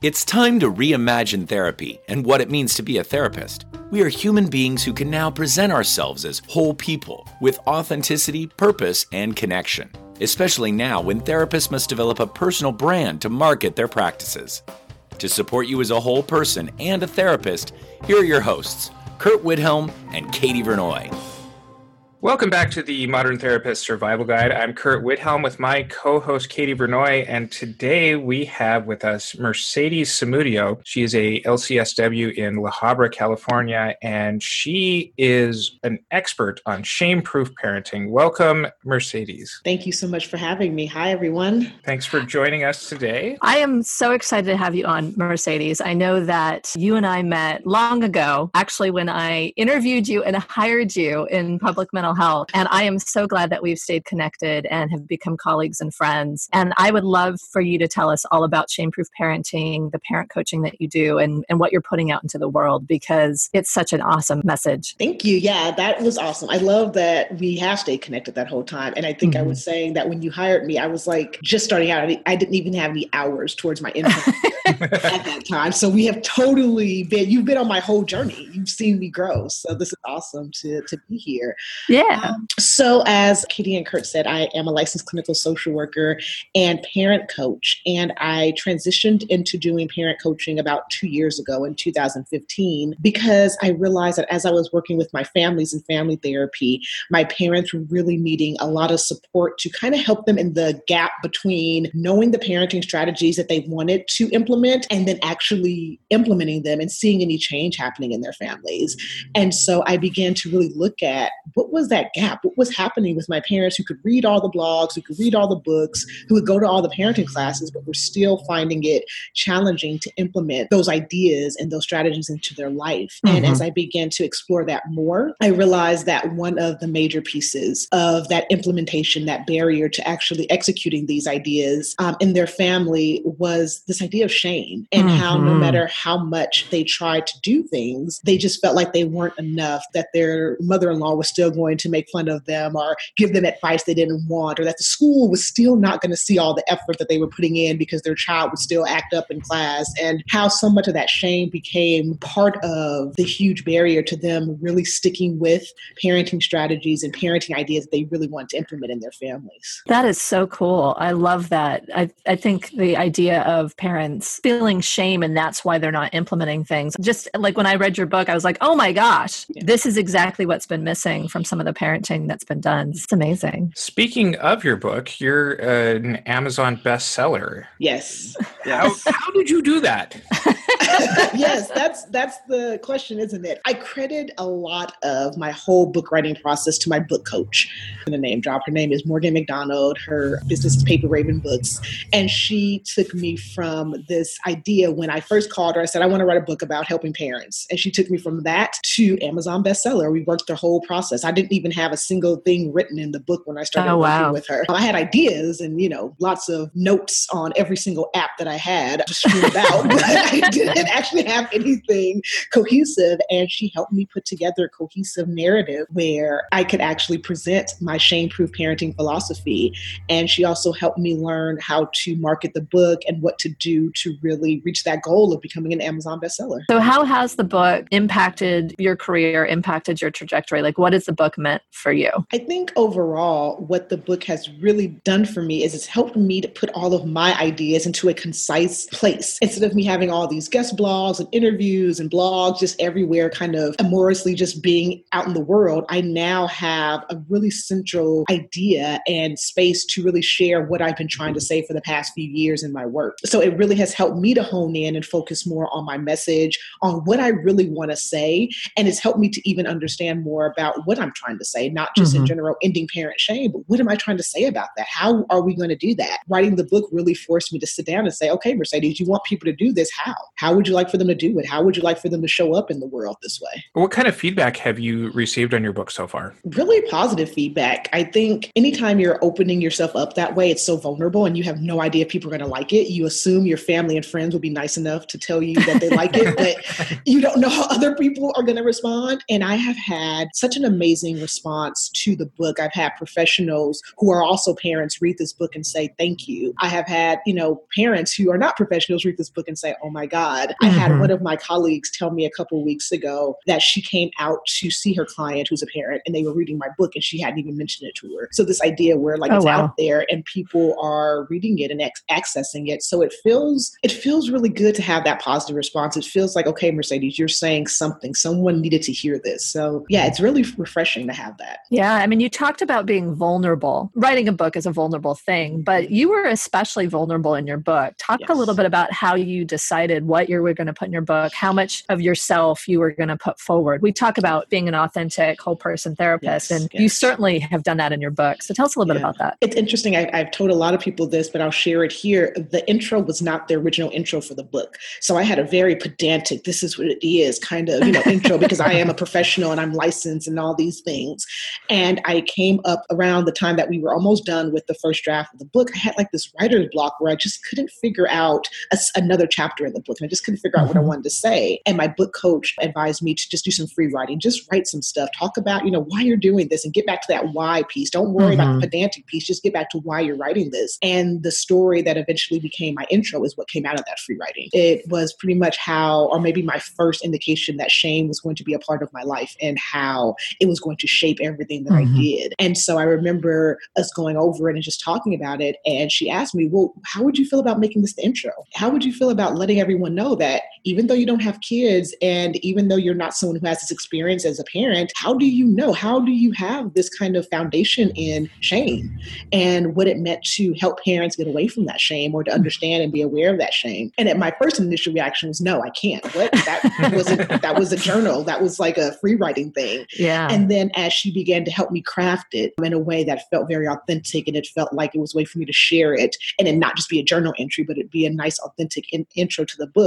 It's time to reimagine therapy and what it means to be a therapist. We are human beings who can now present ourselves as whole people with authenticity, purpose, and connection, especially now when therapists must develop a personal brand to market their practices. To support you as a whole person and a therapist, here are your hosts, Curt Widhalm and Katie Vernoy. Welcome back to the Modern Therapist Survival Guide. I'm Curt Widhalm with my co-host Katie Vernoy, and today we have with us Mercedes Samudio. She is a LCSW in La Habra, California, and she is an expert on shame-proof parenting. Welcome, Mercedes. Thank you so much for having me. Hi, everyone. Thanks for joining us today. I am so excited to have you on, Mercedes. I know that you and I met long ago, actually, when I interviewed you and hired you in public mental mental health. And I am so glad that we've stayed connected and have become colleagues and friends. And I would love for you to tell us all about shame proof parenting, the parent coaching that you do, and, and what you're putting out into the world because it's such an awesome message. Thank you. Yeah, that was awesome. I love that we have stayed connected that whole time. And I think mm-hmm. I was saying that when you hired me, I was like just starting out. I didn't even have any hours towards my intern at that time. So we have totally been, you've been on my whole journey. You've seen me grow. So this is awesome to, to be here. Yeah. Yeah. Um, so, as Katie and Curt said, I am a licensed clinical social worker and parent coach. And I transitioned into doing parent coaching about two years ago in 2015 because I realized that as I was working with my families in family therapy, my parents were really needing a lot of support to kind of help them in the gap between knowing the parenting strategies that they wanted to implement and then actually implementing them and seeing any change happening in their families. And so I began to really look at what was that gap? What was happening with my parents who could read all the blogs, who could read all the books, who would go to all the parenting classes, but were still finding it challenging to implement those ideas and those strategies into their life? Mm-hmm. And as I began to explore that more, I realized that one of the major pieces of that implementation, that barrier to actually executing these ideas um, in their family was this idea of shame and mm-hmm. how no matter how much they tried to do things, they just felt like they weren't enough, that their mother in law was still going to make fun of them or give them advice they didn't want, or that the school was still not going to see all the effort that they were putting in because their child would still act up in class, and how so much of that shame became part of the huge barrier to them really sticking with parenting strategies and parenting ideas that they really want to implement in their families. That is so cool. I love that. I, I think the idea of parents feeling shame and that's why they're not implementing things. Just like when I read your book, I was like, oh my gosh, yeah. this is exactly what's been missing from some of the parenting that's been done. It's amazing. Speaking of your book, you're an Amazon bestseller. Yes. yes. How, how did you do that? yes, that's that's the question, isn't it? I credit a lot of my whole book writing process to my book coach. The name drop. Her name is Morgan McDonald. Her business is Paper Raven Books, and she took me from this idea when I first called her. I said I want to write a book about helping parents, and she took me from that to Amazon bestseller. We worked the whole process. I didn't even have a single thing written in the book when I started oh, working wow. with her. I had ideas and you know lots of notes on every single app that I had to stream out, but I didn't actually have anything cohesive. And she helped me put together a cohesive narrative where I could actually present my shame proof parenting philosophy. And she also helped me learn how to market the book and what to do to really reach that goal of becoming an Amazon bestseller. So, how has the book impacted your career, impacted your trajectory? Like, what has the book meant? meant for you? I think overall, what the book has really done for me is it's helped me to put all of my ideas into a concise place instead of me having all these guest blogs and interviews and blogs just everywhere, kind of amorously just being out in the world. I now have a really central idea and space to really share what I've been trying to say for the past few years in my work. So it really has helped me to hone in and focus more on my message, on what I really want to say. And it's helped me to even understand more about what I'm trying to say, not just mm-hmm. in general ending parent shame, but what am I trying to say about that? How are we going to do that? Writing the book really forced me to sit down and say, okay, Mercedes, you want people to do this? How? How would you like for them to do it? How would you like for them to show up in the world this way? What kind of feedback have you received on your book so far? Really positive feedback. I think anytime you're opening yourself up that way, it's so vulnerable and you have no idea if people are going to like it. You assume your family and friends will be nice enough to tell you that they like it, but you don't know how other people are going to respond. And I have had such an amazing response to the book. I've had professionals who are also parents read this book and say, thank you. I have had, you know, parents who are not professionals read this book and say, oh my God. Mm-hmm. I had mm-hmm. one of my colleagues tell me a couple weeks ago that she came out to see her client who's a parent and they were reading my book and she hadn't even mentioned it to her. So this idea where like oh, it's wow. out there and people are reading it and ex- accessing it. So it feels it feels really good to have that positive response. It feels like, okay, Mercedes, you're saying something. Someone needed to hear this. So yeah, it's really refreshing to have that. Yeah. I mean, you talked about being vulnerable. Writing a book is a vulnerable thing, but you were especially vulnerable in your book. Talk yes. a little bit about how you decided what you were going to put in your book, how much of yourself you were going to put forward. We talk about being an authentic whole person therapist, yes, and yes. you certainly have done that in your book. So tell us a little yeah. bit about that. It's interesting. I, I've told a lot of people this, but I'll share it here. The intro was not the original intro for the book. So I had a very pedantic, this is what it is kind of, you know, intro because I am a professional and I'm licensed and all these things. And I came up around the time that we were almost done with the first draft of the book. I had like this writer's block where I just couldn't figure out a, another chapter in the book. And I just couldn't figure out what I mm-hmm. wanted to say. And my book coach advised me to just do some free writing, just write some stuff, talk about, you know, why you're doing this and get back to that why piece. Don't worry mm-hmm. about the mm-hmm. pedantic piece, just get back to why you're writing this. And the story that eventually became my intro is what came out of that free writing. It was pretty much how, or maybe my first indication that shame was going to be a part of my life and how it was going to shape everything that mm-hmm. I did. And so I remember us going over it and just talking about it. And she asked me, Well, how would you feel about making this the intro? How would you feel about letting everyone know that even though you don't have kids and even though you're not someone who has this experience as a parent, how do you know? How do you have this kind of foundation in shame and what it meant to help parents get away from that shame or to understand and be aware of that shame? And at my first initial reaction was, No, I can't. What? That was a, that was a journal. That was like a free writing thing. Yeah. And then as she began to help me craft it in a way that felt very authentic and it felt like it was a way for me to share it and it not just be a journal entry, but it'd be a nice, authentic in- intro to the book,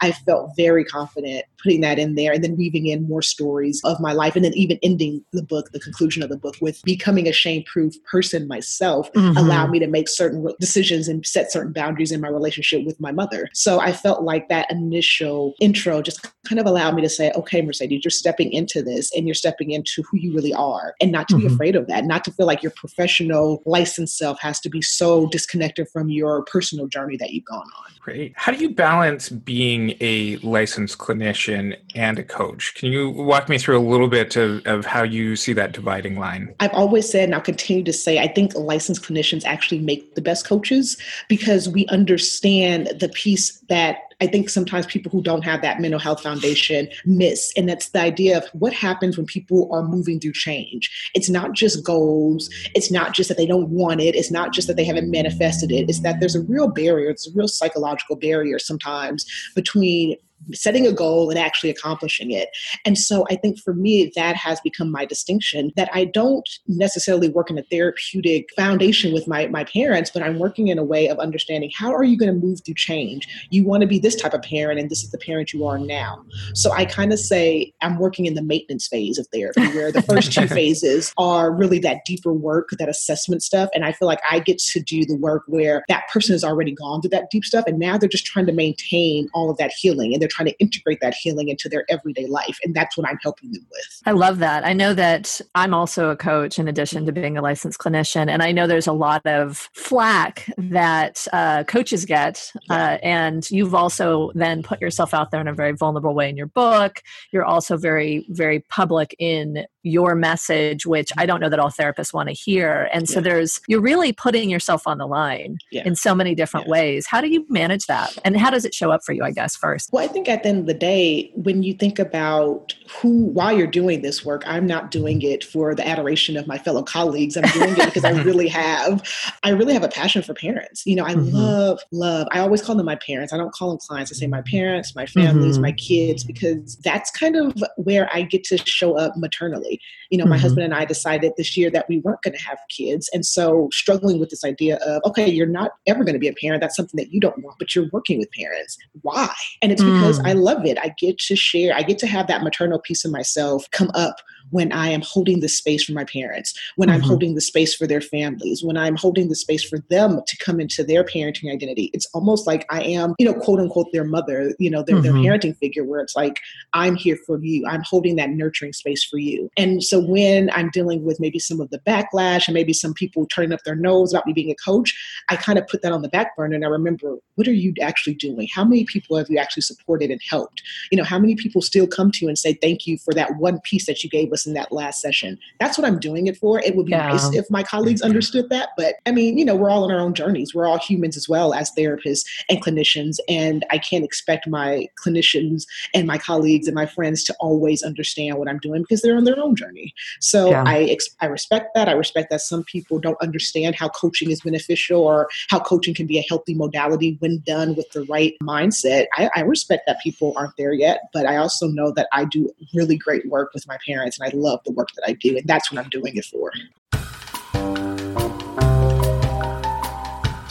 I felt very confident putting that in there and then weaving in more stories of my life and then even ending the book, the conclusion of the book with becoming a shame proof person myself mm-hmm. allowed me to make certain decisions and set certain boundaries in my relationship with my mother. So I felt like that initial intro just kind of allowed me to say, okay, Mercedes, you're stepping into this and you're stepping into who you really are and not to mm-hmm. be afraid of that, not to feel like your professional licensed self has to be so disconnected from your personal journey that you've gone on. Great. How do you balance being a licensed clinician and a coach? Can you walk me through a little bit of, of how you see that dividing line? I've always said, and I'll continue to say, I think licensed clinicians actually make the best coaches because we understand the piece that I think sometimes people who don't have that mental health foundation miss. And that's the idea of what happens when people are moving through change. It's not just goals, it's not just that they don't want it, it's not just that they haven't manifested it, it's that there's a real barrier, it's a real psychological barrier sometimes between setting a goal and actually accomplishing it. And so I think for me, that has become my distinction that I don't necessarily work in a therapeutic foundation with my, my parents, but I'm working in a way of understanding how are you going to move through change? You want to be this type of parent, and this is the parent you are now. So I kind of say I'm working in the maintenance phase of therapy, where the first two phases are really that deeper work, that assessment stuff. And I feel like I get to do the work where that person has already gone through that deep stuff, and now they're just trying to maintain all of that healing and they're trying to integrate that healing into their everyday life. And that's what I'm helping them with. I love that. I know that I'm also a coach in addition to being a licensed clinician. And I know there's a lot of flack that uh, coaches get. Uh, and you've also then put yourself out there in a very vulnerable way in your book. You're also very, very public in your message, which I don't know that all therapists want to hear. And so yeah. there's, you're really putting yourself on the line yeah. in so many different yeah. ways. How do you manage that? And how does it show up for you, I guess, first? Well, I think at the end of the day, when you think about who, why you're doing this work, I'm not doing it for the adoration of my fellow colleagues. I'm doing it because I really have, I really have a passion for parents. You know, I mm-hmm. love, love, I always call them my parents. I don't call them clients. I say my parents, my families, mm-hmm. my kids, because that's kind of where I get to show up maternally you know, my mm-hmm. husband and I decided this year that we weren't going to have kids. And so struggling with this idea of, okay, you're not ever going to be a parent. That's something that you don't want, but you're working with parents. Why? And it's because mm. I love it. I get to share, I get to have that maternal piece of myself come up when I am holding the space for my parents, when mm-hmm. I'm holding the space for their families, when I'm holding the space for them to come into their parenting identity. It's almost like I am, you know, quote unquote, their mother, you know, their, mm-hmm. their parenting figure, where it's like, I'm here for you. I'm holding that nurturing space for you. And so when I'm dealing with maybe some of the backlash and maybe some people turning up their nose about me being a coach, I kind of put that on the back burner and I remember, what are you actually doing? How many people have you actually supported and helped? You know, how many people still come to you and say, thank you for that one piece that you gave us in that last session. That's what I'm doing it for. It would be yeah. nice if my colleagues mm-hmm. understood that. But I mean, you know, we're all on our own journeys. We're all humans as well as therapists and clinicians. And I can't expect my clinicians and my colleagues and my friends to always understand what I'm doing because they're on their own journey. So yeah. I, I respect that. I respect that some people don't understand how coaching is beneficial or how coaching can be a healthy modality when done with the right mindset. I, I respect that people aren't there yet, but I also know that I do really great work with my parents and I love the work that I do. And that's what I'm doing it for.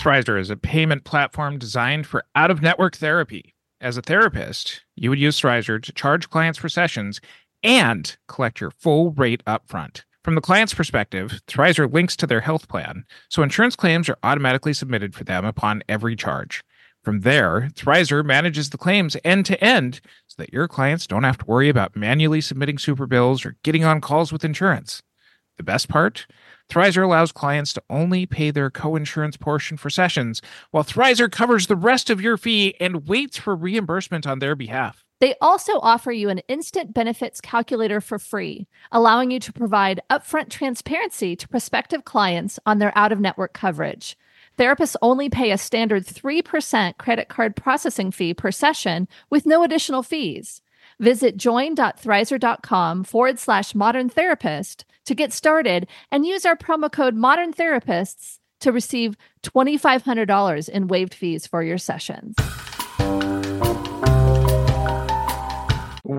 Thrizer is a payment platform designed for out of network therapy. As a therapist, you would use Thrizer to charge clients for sessions and collect your full rate upfront. From the client's perspective, Thrizer links to their health plan, so insurance claims are automatically submitted for them upon every charge. From there, Thrizer manages the claims end to end so that your clients don't have to worry about manually submitting super bills or getting on calls with insurance. The best part? Thrizer allows clients to only pay their co-insurance portion for sessions, while Thrizer covers the rest of your fee and waits for reimbursement on their behalf. They also offer you an instant benefits calculator for free, allowing you to provide upfront transparency to prospective clients on their out of network coverage. Therapists only pay a standard 3% credit card processing fee per session with no additional fees. Visit join.thrizer.com forward slash modern therapist to get started and use our promo code modern therapists to receive $2,500 in waived fees for your sessions.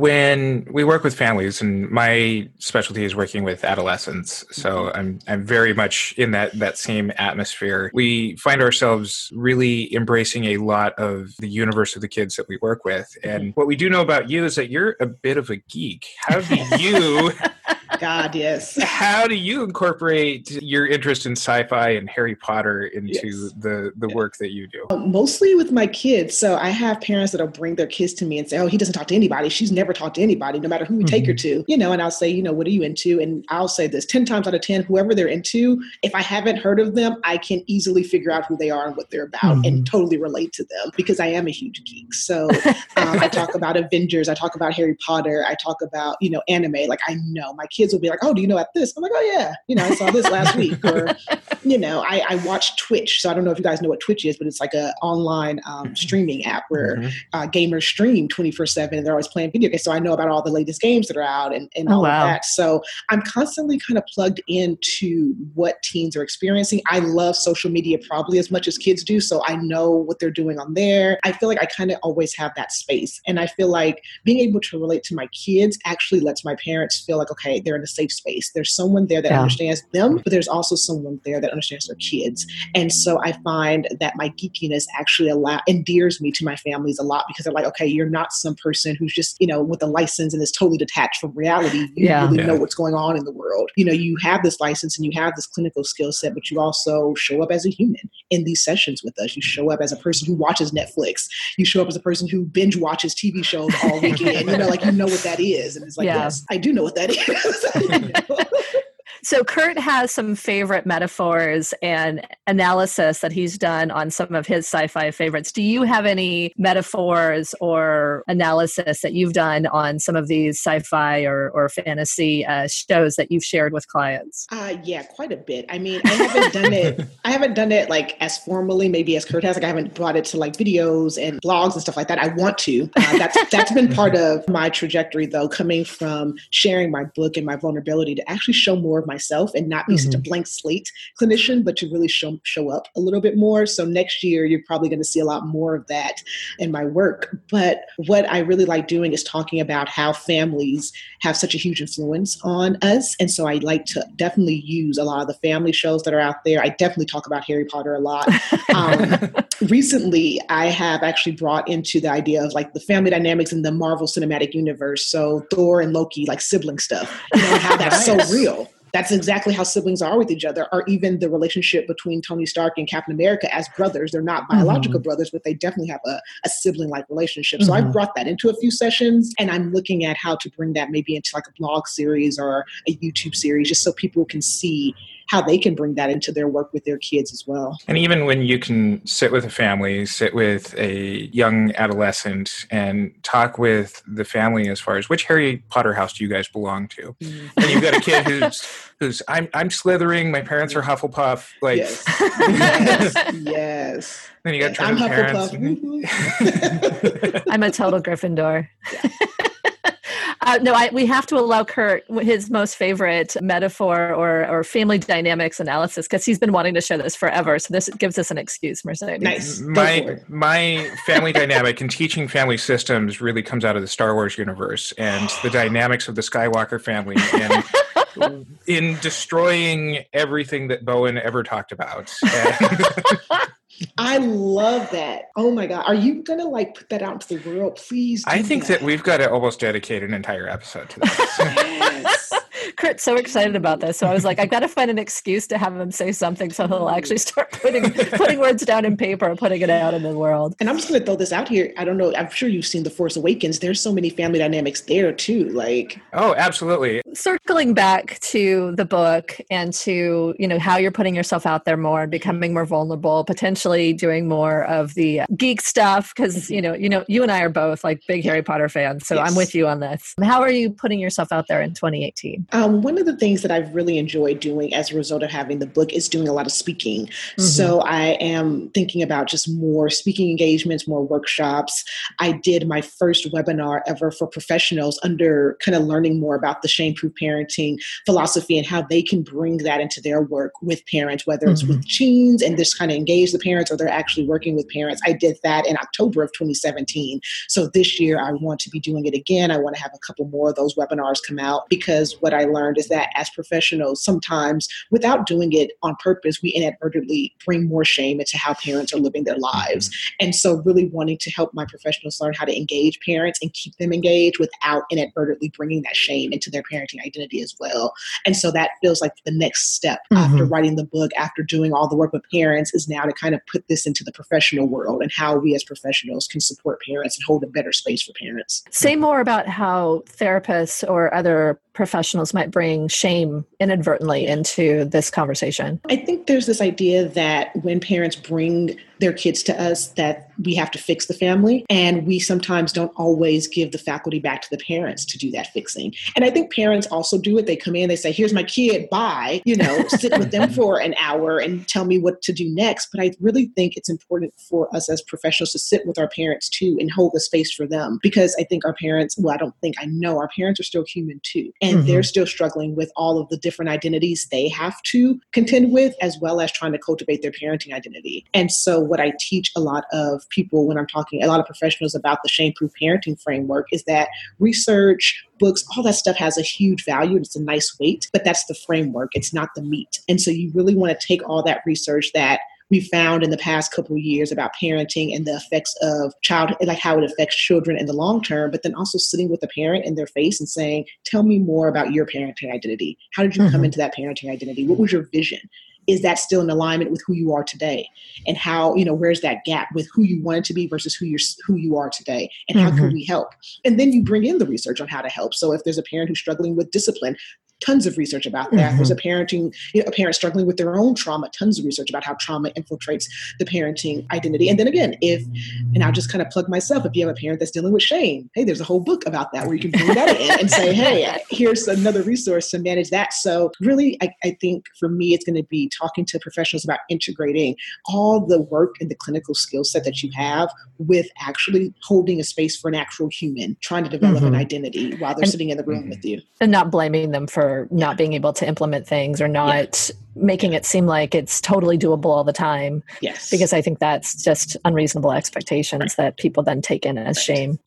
When we work with families and my specialty is working with adolescents so mm-hmm. i'm i'm very much in that that same atmosphere we find ourselves really embracing a lot of the universe of the kids that we work with and mm-hmm. what we do know about you is that you're a bit of a geek how do you God, yes. How do you incorporate your interest in sci-fi and Harry Potter into yes. the the work that you do? Um, mostly with my kids. So I have parents that'll bring their kids to me and say, "Oh, he doesn't talk to anybody. She's never talked to anybody, no matter who we mm-hmm. take her mm-hmm. to." You know, and I'll say, "You know, what are you into?" And I'll say this ten times out of ten, whoever they're into, if I haven't heard of them, I can easily figure out who they are and what they're about, mm-hmm. and totally relate to them because I am a huge geek. So um, I talk about Avengers, I talk about Harry Potter, I talk about you know anime. Like I know my kids will be like, "Oh, do you know at this?" I'm like, "Oh yeah, you know, I saw this last week." Or, you know, I, I watch Twitch, so I don't know if you guys know what Twitch is, but it's like an online um, mm-hmm. streaming app where mm-hmm. uh, gamers stream 24 seven, and they're always playing video games. So I know about all the latest games that are out and, and oh, all wow. of that. So I'm constantly kind of plugged into what teens are experiencing. I love social media probably as much as kids do, so I know what they're doing on there. I feel like I kind of always have that space, and I feel like being able to relate to my kids actually lets my parents feel like okay, they're in a safe space. There's someone there that yeah. understands them, but there's also someone there that understands their kids. And so I find that my geekiness actually allow endears me to my families a lot because they're like, okay, you're not some person who's just, you know, with a license and is totally detached from reality. You Yeah. really Yeah. know what's going on in the world. You know, you have this license and you have this clinical skill set, but you also show up as a human in these sessions with us. You show up as a person who watches Netflix. You show up as a person who binge watches TV shows all weekend. you know, like you know what that is. And it's like, Yeah. yes, I do know what that is. So Curt has some favorite metaphors and analysis that he's done on some of his sci-fi favorites. Do you have any metaphors or analysis that you've done on some of these sci-fi or, or fantasy uh, shows that you've shared with clients? Uh, yeah, quite a bit. I mean, I haven't done it. I haven't done it like as formally, maybe as Curt has. Like, I haven't brought it to like videos and blogs and stuff like that. I want to. Uh, that's that's been part of my trajectory, though, coming from sharing my book and my vulnerability to actually show more of myself and not be such a blank slate clinician, but to really show show up a little bit more. So next year, you're probably going to see a lot more of that in my work. But what I really like doing is talking about how families have such a huge influence on us. And so I like to definitely use a lot of the family shows that are out there. I definitely talk about Harry Potter a lot. Um, recently, I have actually brought into the idea of like the family dynamics in the Marvel Cinematic Universe. So Thor and Loki, like sibling stuff, you know, how that's so real. That's exactly how siblings are with each other, or even the relationship between Tony Stark and Captain America as brothers. They're not biological brothers, but they definitely have a, a sibling like relationship. So I've Mhm. brought that into a few sessions, and I'm looking at how to bring that maybe into like a blog series or a YouTube series, just so people can see how they can bring that into their work with their kids as well. And even when you can sit with a family, sit with a young adolescent, and talk with the family as far as which Harry Potter house do you guys belong to? Mm. And you've got a kid who's who's I'm I'm Slytherin, my parents are Hufflepuff, like yes. yes, yes. then you got Yes, I'm Trevor parents. Hufflepuff. I'm a total Gryffindor. Uh, no, I, we have to allow Curt his most favorite metaphor or, or family dynamics analysis because he's been wanting to share this forever. So this gives us an excuse, Mercedes. Nice. My my family dynamic and teaching family systems really comes out of the Star Wars universe and the dynamics of the Skywalker family and in destroying everything that Bowen ever talked about. I love that. Oh my God. Are you going to like put that out into the world? Please. I think that we've got to almost dedicate an entire episode to this. Yes. Curt's so excited about this. So I was like, I've got to find an excuse to have him say something so he'll actually start putting putting words down in paper and putting it out in the world. And I'm just going to throw this out here. I don't know. I'm sure you've seen The Force Awakens. There's so many family dynamics there too. Like, oh, absolutely. Circling back to the book and to, you know, how you're putting yourself out there more and becoming more vulnerable, potentially doing more of the geek stuff because, mm-hmm. you know, you know, you and I are both like big Harry Potter fans. So I'm with you on this. How are you putting yourself out there in 2018? Um, one of the things that I've really enjoyed doing as a result of having the book is doing a lot of speaking. So I am thinking about just more speaking engagements, more workshops. I did my first webinar ever for professionals under kind of learning more about the shame proof parenting philosophy and how they can bring that into their work with parents, whether it's with teens and just kind of engage the parents or they're actually working with parents. I did that in October of 2017. So this year I want to be doing it again. I want to have a couple more of those webinars come out because what I learned is that as professionals, sometimes without doing it on purpose, we inadvertently bring more shame into how parents are living their mm-hmm. lives. And so, really wanting to help my professionals learn how to engage parents and keep them engaged without inadvertently bringing that shame into their parenting identity as well. And so, that feels like the next step after mm-hmm. writing the book, after doing all the work with parents, is now to kind of put this into the professional world and how we as professionals can support parents and hold a better space for parents. Say more about how therapists or other professionals might bring shame inadvertently into this conversation. I think there's this idea that when parents bring their kids to us that we have to fix the family and we sometimes don't always give the faculty back to the parents to do that fixing. And I think parents also do it. They come in, they say, "Here's my kid, bye." You know, sit with them for an hour and tell me what to do next. But I really think it's important for us as professionals to sit with our parents too and hold the space for them because I think our parents, well, I don't think I know our parents are still human too. And mm-hmm. they're still struggling with all of the different identities they have to contend with, as well as trying to cultivate their parenting identity. And so, what I teach a lot of people when I'm talking, a lot of professionals about the shame proof parenting framework is that research, books, all that stuff has a huge value. It's a nice weight, but that's the framework. It's not the meat. And so you really want to take all that research that we found in the past couple of years about parenting and the effects of child, like how it affects children in the long term, but then also sitting with the parent in their face and saying, Tell me more about your parenting identity. How did you mm-hmm. come into that parenting identity? What was your vision? Is that still in alignment with who you are today? And how, you know, where's that gap with who you wanted to be versus who you're who you are today? And how mm-hmm. can we help? And then you bring in the research on how to help. So if there's a parent who's struggling with discipline, tons of research about that. Mm-hmm. There's a parenting, you know, a parent struggling with their own trauma, tons of research about how trauma infiltrates the parenting identity. And then again, if, and I'll just kind of plug myself, if you have a parent that's dealing with shame, hey, there's a whole book about that where you can bring that in and say, hey, here's another resource to manage that. So really, I, I think for me, it's going to be talking to professionals about integrating all the work and the clinical skill set that you have with actually holding a space for an actual human, trying to develop mm-hmm. an identity while they're and, sitting in the room mm-hmm. with you. And not blaming them for not being able to implement things or not yeah. making it seem like it's totally doable all the time. Yes. Because I think that's just unreasonable expectations right. that people then take in as right. shame.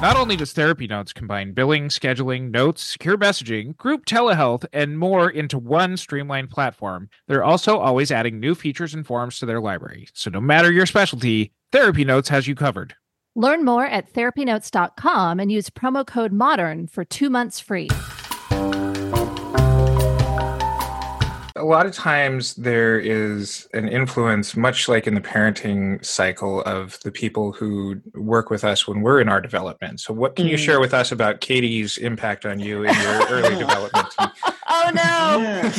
Not only does Therapy Notes combine billing, scheduling, notes, secure messaging, group telehealth, and more into one streamlined platform, they're also always adding new features and forms to their library. So no matter your specialty, Therapy Notes has you covered. Learn more at therapynotes.com and use promo code MODERN for two months free. A lot of times there is an influence, much like in the parenting cycle, of the people who work with us when we're in our development. So, what can mm. you share with us about Katie's impact on you in your early development? Oh no!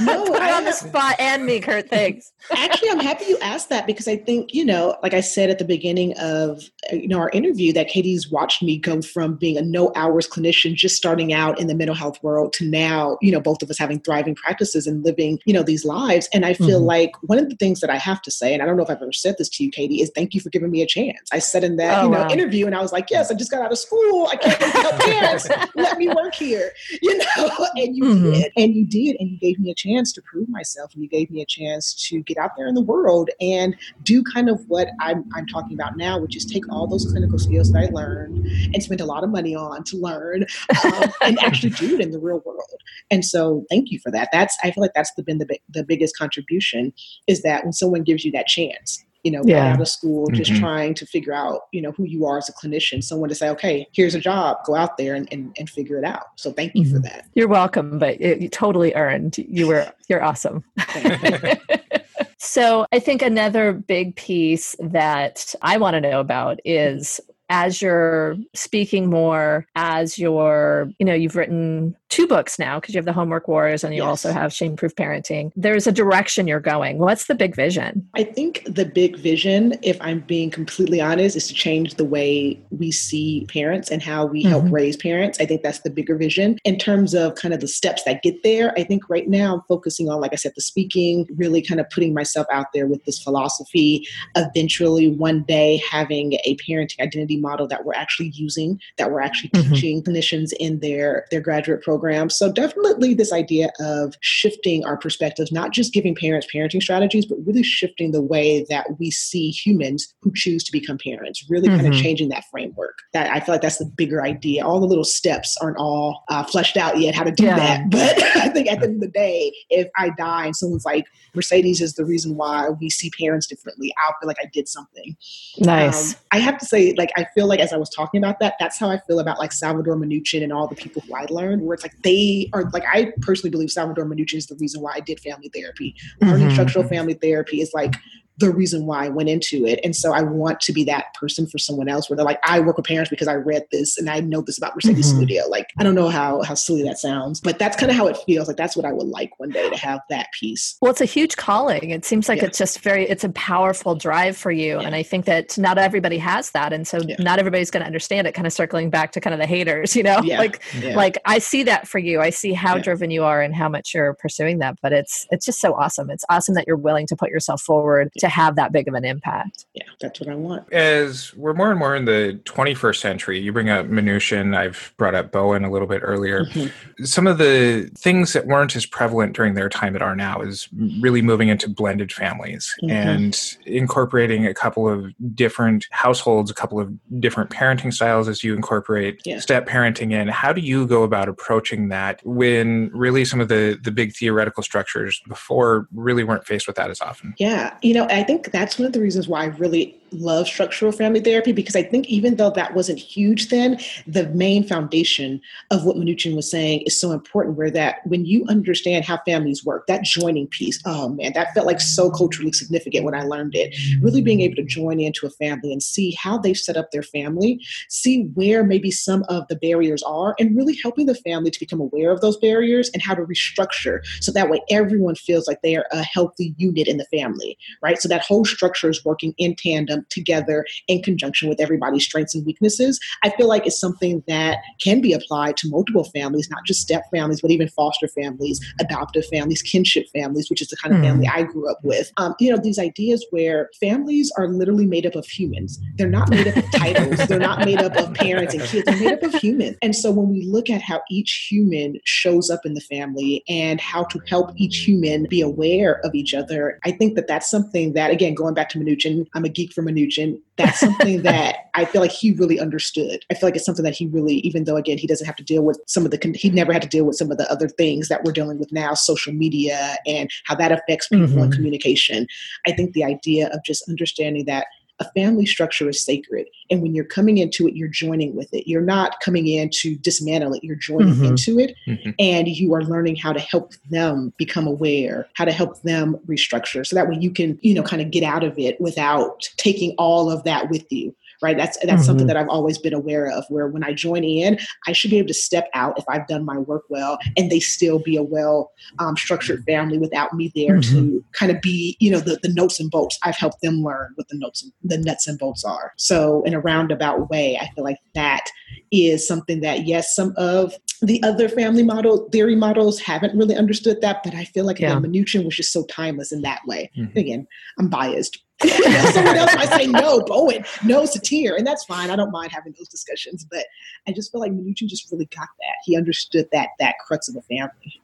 Yeah. No, Put I, on the spot and me, Curt. Thanks. Actually, I'm happy you asked that because I think you know, like I said at the beginning of you know our interview, that Katie's watched me go from being a no hours clinician, just starting out in the mental health world, to now you know both of us having thriving practices and living you know these lives. And I feel mm-hmm. like one of the things that I have to say, and I don't know if I've ever said this to you, Katie, is thank you for giving me a chance. I said in that oh, you know wow. interview, and I was like, yes, I just got out of school. I can't help parents. Let me work here, you know. And you mm-hmm. did, and you did, and you gave me a chance to prove myself, and you gave me a chance to get out there in the world and do kind of what I'm, I'm talking about now, which is take all those clinical skills that I learned and spend a lot of money on to learn um, and actually do it in the real world. And so, thank you for that. That's I feel like that's the, been the the biggest contribution is that when someone gives you that chance you know, yeah. out of school, just mm-hmm. trying to figure out, you know, who you are as a clinician, someone to say, okay, here's a job, go out there and, and, and figure it out. So thank you mm-hmm. for that. You're welcome, but it, you totally earned. You were, you're awesome. so I think another big piece that I want to know about is as you're speaking more, as you're, you know, you've written two books now because you have the Homework Wars and you yes. also have Shame Proof Parenting. There's a direction you're going. What's the big vision? I think the big vision, if I'm being completely honest, is to change the way we see parents and how we mm-hmm. help raise parents. I think that's the bigger vision. In terms of kind of the steps that get there, I think right now I'm focusing on, like I said, the speaking, really kind of putting myself out there with this philosophy. Eventually, one day, having a parenting identity model that we're actually using, that we're actually mm-hmm. teaching clinicians in their, their graduate programs. So definitely this idea of shifting our perspectives, not just giving parents parenting strategies, but really shifting the way that we see humans who choose to become parents, really mm-hmm. kind of changing that framework. That I feel like that's the bigger idea. All the little steps aren't all uh, fleshed out yet how to do yeah. that. But I think at the end of the day, if I die and someone's like, Mercedes is the reason why we see parents differently, I'll feel like I did something. Nice. Um, I have to say, like, I feel like as I was talking about that, that's how I feel about like Salvador Minuchin and all the people who I learned, where it's like they are like I personally believe Salvador Minuchin is the reason why I did family therapy. Mm-hmm. Learning structural family therapy is like the reason why I went into it. And so I want to be that person for someone else where they're like, I work with parents because I read this and I know this about Mercedes mm-hmm. Samudio. Like, I don't know how, how silly that sounds, but that's kind of how it feels. Like, that's what I would like one day to have that piece. Well, it's a huge calling. It seems like yeah. it's just very, it's a powerful drive for you. Yeah. And I think that not everybody has that. And so yeah. not everybody's going to understand it, kind of circling back to kind of the haters, you know, like, like I see that for you. I see how driven you are and how much you're pursuing that, but it's, it's just so awesome. It's awesome that you're willing to put yourself forward to to have that big of an impact. Yeah, that's what I want. As we're more and more in the 21st century, you bring up Minuchin. I've brought up Bowen a little bit earlier. Mm-hmm. Some of the things that weren't as prevalent during their time that are now is really moving into blended families mm-hmm. and incorporating a couple of different households, a couple of different parenting styles as you incorporate yeah. step parenting in. How do you go about approaching that when really some of the the big theoretical structures before really weren't faced with that as often? Yeah, you know, I think that's one of the reasons why I really love structural family therapy because I think even though that wasn't huge then, the main foundation of what Minuchin was saying is so important. Where that when you understand how families work, that joining piece, oh man, that felt like so culturally significant when I learned it. Really being able to join into a family and see how they've set up their family, see where maybe some of the barriers are, and really helping the family to become aware of those barriers and how to restructure so that way everyone feels like they are a healthy unit in the family, right? So that whole structure is working in tandem together in conjunction with everybody's strengths and weaknesses, I feel like it's something that can be applied to multiple families, not just step families, but even foster families, adoptive families, kinship families, which is the kind of mm. family I grew up with. Um, you know, these ideas where families are literally made up of humans. They're not made up of titles. They're not made up of parents and kids. They're made up of humans. And so when we look at how each human shows up in the family and how to help each human be aware of each other, I think that that's something that, again, going back to Minuchin, I'm a geek for Minuchin, that's something that I feel like he really understood. I feel like it's something that he really, even though again he doesn't have to deal with some of the, he never had to deal with some of the other things that we're dealing with now, social media and how that affects people mm-hmm. and communication. I think the idea of just understanding that a family structure is sacred. And when you're coming into it, you're joining with it. You're not coming in to dismantle it, you're joining mm-hmm. into it. Mm-hmm. And you are learning how to help them become aware, how to help them restructure. So that way you can, you know, kind of get out of it without taking all of that with you right? That's that's mm-hmm. something that I've always been aware of. Where when I join in, I should be able to step out if I've done my work well, and they still be a well um, structured family without me there mm-hmm. to kind of be, you know, the the notes and bolts. I've helped them learn what the notes, and, the nuts and bolts are. So in a roundabout way, I feel like that is something that yes, some of the other family model theory models haven't really understood that, but I feel like yeah. Minuchin was just so timeless in that way. Mm-hmm. Again, I'm biased, Someone else might say no, Bowen, no Satir, and that's fine. I don't mind having those discussions, but I just feel like Minuchin just really got that. He understood that that crux of a family.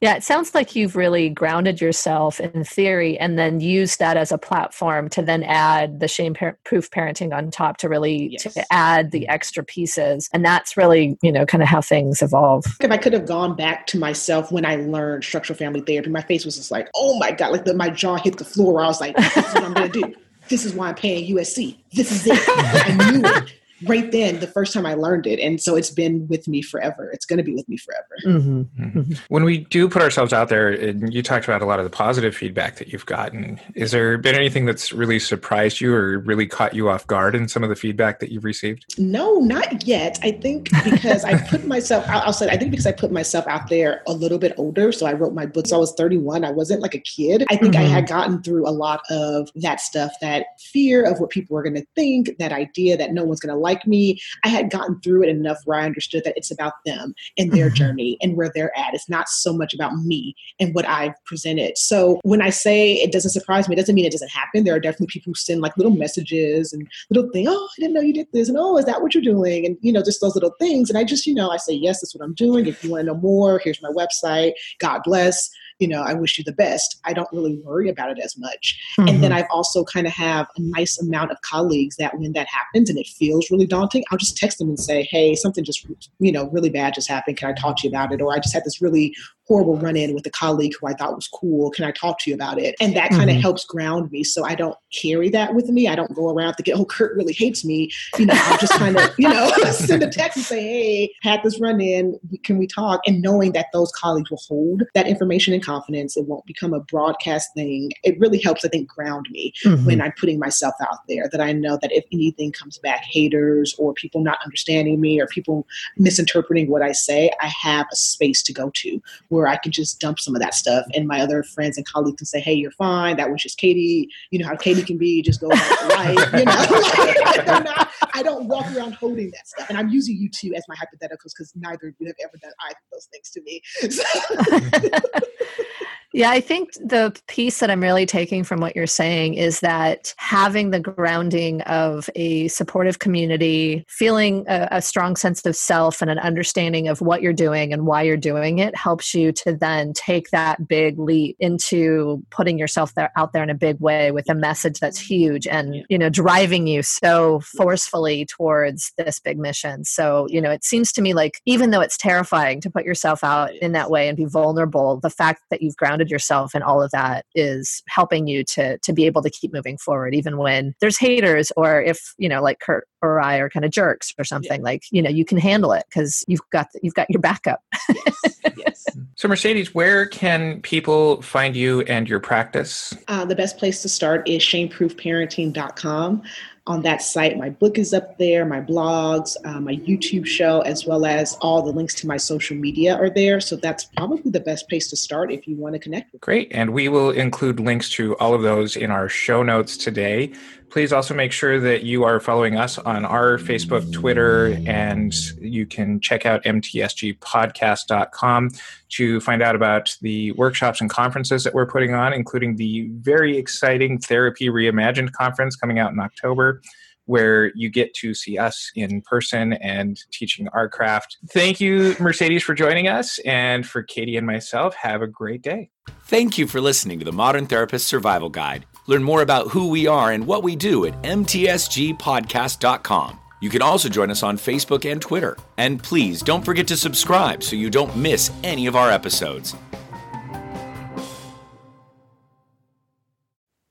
Yeah, it sounds like you've really grounded yourself in theory and then used that as a platform to then add the shame proof parenting on top to really yes. to add the extra pieces. And that's really, you know, kind of how things evolve. If I could have gone back to myself when I learned structural family therapy, my face was just like, oh my God, like the, my jaw hit the floor. I was like, this is what I'm going to do. This is why I'm paying USC. This is it. I knew it right then the first time I learned it. And so it's been with me forever. It's going to be with me forever. Mm-hmm. Mm-hmm. When we do put ourselves out there, and you talked about a lot of the positive feedback that you've gotten, is there been anything that's really surprised you or really caught you off guard in some of the feedback that you've received? No, not yet. I think because I put myself, I'll say, I think because I put myself out there a little bit older. So I wrote my books, I was 31. I wasn't like a kid. I think mm-hmm. I had gotten through a lot of that stuff, that fear of what people were going to think, that idea that no one's going to like me. I had gotten through it enough where I understood that it's about them and their mm-hmm. journey and where they're at. It's not so much about me and what I've presented. So when I say it doesn't surprise me, it doesn't mean it doesn't happen. There are definitely people who send like little messages and little things. Oh, I didn't know you did this. And oh, is that what you're doing? And you know, just those little things. And I just, you know, I say, yes, that's what I'm doing. If you want to know more, here's my website. God bless you know, I wish you the best. I don't really worry about it as much. Mm-hmm. And then mm-hmm. I've also kind of have a nice amount of colleagues that when that happens and it feels really daunting, I'll just text them and say, hey, something just, you know, really bad just happened. Can I talk to you about it? Or I just had this really horrible run in with a colleague who I thought was cool. Can I talk to you about it? And that kind of mm-hmm. helps ground me. So I don't carry that with me. I don't go around thinking, oh, Curt really hates me. You know, I'm just kind of, you know, send a text and say, hey, had this run in. Can we talk? And knowing that those colleagues will hold that information in confidence, it won't become a broadcast thing. It really helps, I think, ground me mm-hmm. when I'm putting myself out there that I know that if anything comes back, haters or people not understanding me or people misinterpreting what I say, I have a space to go to where I can just dump some of that stuff. And my other friends and colleagues can say, hey, you're fine. That was just Katie. You know how Katie can be, just go about life. You know, not, I don't walk around holding that stuff. And I'm using you two as my hypotheticals because neither of you have ever done either of those things to me. So. Yeah, I think the piece that I'm really taking from what you're saying is that having the grounding of a supportive community, feeling a, a, strong sense of self and an understanding of what you're doing and why you're doing it helps you to then take that big leap into putting yourself there out there in a big way with a message that's huge and you know driving you so forcefully towards this big mission. So, you know, it seems to me like even though it's terrifying to put yourself out in that way and be vulnerable, the fact that you've grounded yourself and all of that is helping you to to be able to keep moving forward even when there's haters or if, you know, like Curt or I are kind of jerks or something. Yeah. Like, you know, you can handle it because you've got you've got your backup. yes. yes. So Mercedes, where can people find you and your practice? Uh, the best place to start is shameproofparenting.com on that site. My book is up there, my blogs, uh, my YouTube show, as well as all the links to my social media are there. So that's probably the best place to start if you want to connect with. Great. And we will include links to all of those in our show notes today. Please also make sure that you are following us on our Facebook, Twitter, and you can check out mtsgpodcast.com to find out about the workshops and conferences that we're putting on, including the very exciting Therapy Reimagined conference coming out in October where you get to see us in person and teaching our craft. Thank you, Mercedes, for joining us. And for Katie and myself, have a great day. Thank you for listening to the Modern Therapist Survival Guide. Learn more about who we are and what we do at mtsgpodcast.com. You can also join us on Facebook and Twitter. And please don't forget to subscribe so you don't miss any of our episodes.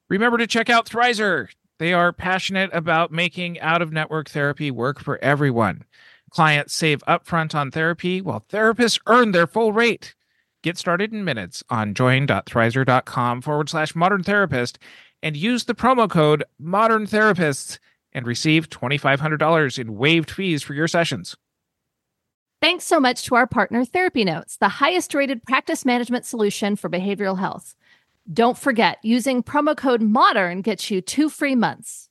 Remember to check out Thrizer. They are passionate about making out of network therapy work for everyone. Clients save upfront on therapy while therapists earn their full rate. Get started in minutes on join.thrizer.com forward slash modern therapist and use the promo code Modern Therapists and receive $2,500 in waived fees for your sessions. Thanks so much to our partner, Therapy Notes, the highest rated practice management solution for behavioral health. Don't forget, using promo code MODERN gets you two free months.